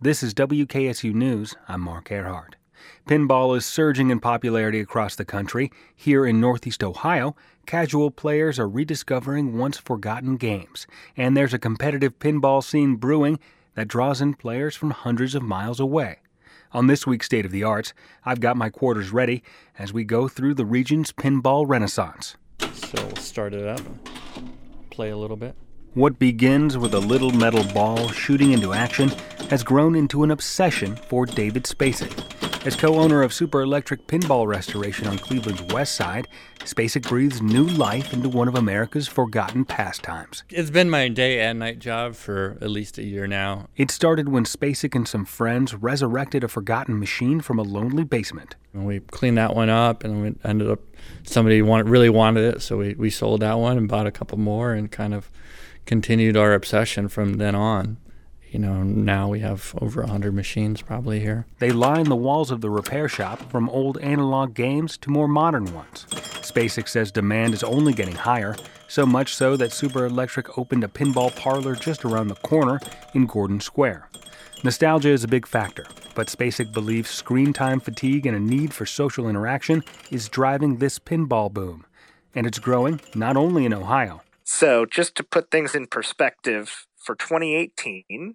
This is WKSU News. I'm Mark Arehart. Pinball is surging in popularity across the country. Here in Northeast Ohio, casual players are rediscovering once forgotten games. And there's a competitive pinball scene brewing that draws in players from hundreds of miles away. On this week's State of the Arts, I've got my quarters ready as we go through the region's pinball renaissance. So we'll start it up, play a little bit. What begins with a little metal ball shooting into action has grown into an obsession for David Spacek. As co owner of Super Electric Pinball Restoration on Cleveland's west side, Spacek breathes new life into one of America's forgotten pastimes. It's been my day and night job for at least a year now. It started when Spacek and some friends resurrected a forgotten machine from a lonely basement. And we cleaned that one up, and we ended up somebody wanted, really wanted it, so we, we sold that one and bought a couple more and kind of continued our obsession from then on. You know, now we have over 100 machines probably here. They line the walls of the repair shop from old analog games to more modern ones. Spacek says demand is only getting higher, so much so that Super Electric opened a pinball parlor just around the corner in Gordon Square. Nostalgia is a big factor, but Spacek believes screen time fatigue and a need for social interaction is driving this pinball boom. And it's growing not only in Ohio, so, just to put things in perspective, for 2018,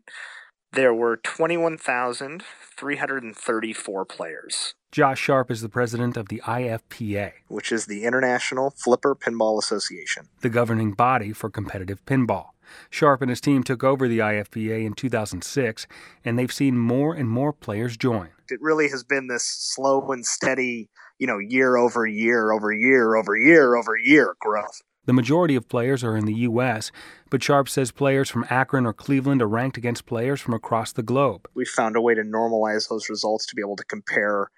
there were 21,334 players. Josh Sharp is the president of the IFPA, which is the International Flipper Pinball Association, the governing body for competitive pinball. Sharp and his team took over the IFPA in 2006, and they've seen more and more players join. It really has been this slow and steady, you know, year over year over year over year over year growth. The majority of players are in the U.S., but Sharp says players from Akron or Cleveland are ranked against players from across the globe. We found a way to normalize those results to be able to compare,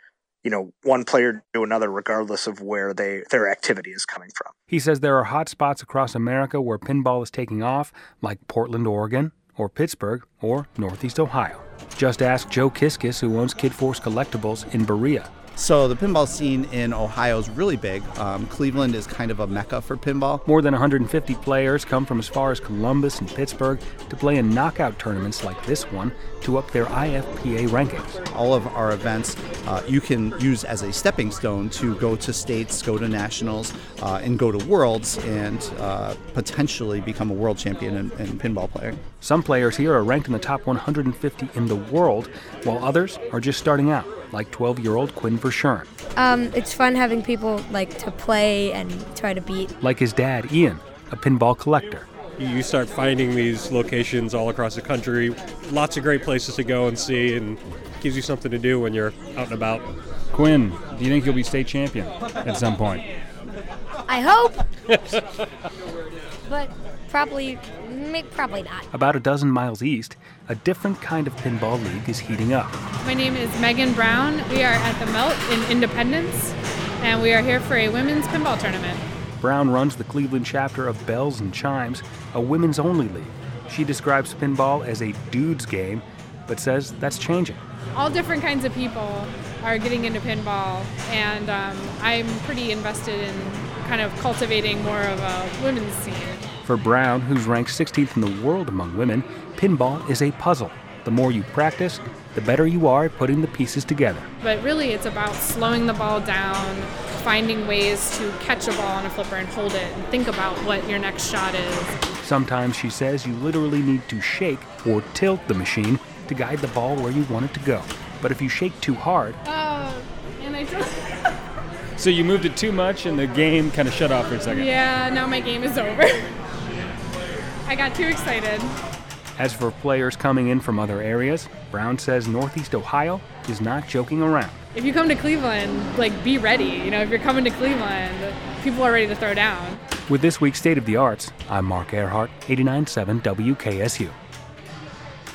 you know, one player to another regardless of where they their activity is coming from. He says there are hot spots across America where pinball is taking off, like Portland, Oregon, or Pittsburgh, or Northeast Ohio. Just ask Joe Kiskis, who owns Kid Force Collectibles in Berea. So the pinball scene in Ohio is really big. Um, Cleveland is kind of a mecca for pinball. More than 150 players come from as far as Columbus and Pittsburgh to play in knockout tournaments like this one to up their IFPA rankings. All of our events uh, you can use as a stepping stone to go to states, go to nationals, uh, and go to worlds, and uh, potentially become a world champion in, in pinball playing. Some players here are ranked in the top 150 in the world, while others are just starting out like 12 year old Quinn Verschuren. Um, it's fun having people like to play and try to beat. Like his dad, Ian, a pinball collector. You start finding these locations all across the country, lots of great places to go and see, and gives you something to do when you're out and about. Quinn, do you think you'll be state champion at some point? I hope. but probably, probably not. About a dozen miles east, a different kind of pinball league is heating up. My name is Megan Brown. We are at the Melt in Independence, and we are here for a women's pinball tournament. Brown runs the Cleveland chapter of Bells and Chimes, a women's only league. She describes pinball as a dude's game, but says that's changing. All different kinds of people are getting into pinball, and um, I'm pretty invested in kind of cultivating more of a women's scene. For Brown, who's ranked 16th in the world among women, pinball is a puzzle. The more you practice, the better you are at putting the pieces together. But really, it's about slowing the ball down, finding ways to catch a ball on a flipper and hold it, and think about what your next shot is. Sometimes, she says, you literally need to shake or tilt the machine to guide the ball where you want it to go. But if you shake too hard, uh, and I just. so you moved it too much, and the game kind of shut off for a second. Yeah, now my game is over. I got too excited. As for players coming in from other areas, Brown says Northeast Ohio is not joking around. If you come to Cleveland, like be ready. You know, if you're coming to Cleveland, people are ready to throw down. With this week's State of the Arts, I'm Mark Arehart, 89.7 WKSU.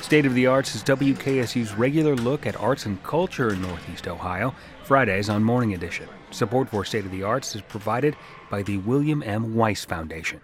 State of the Arts is WKSU's regular look at arts and culture in Northeast Ohio, Fridays on Morning Edition. Support for State of the Arts is provided by the William M. Weiss Foundation.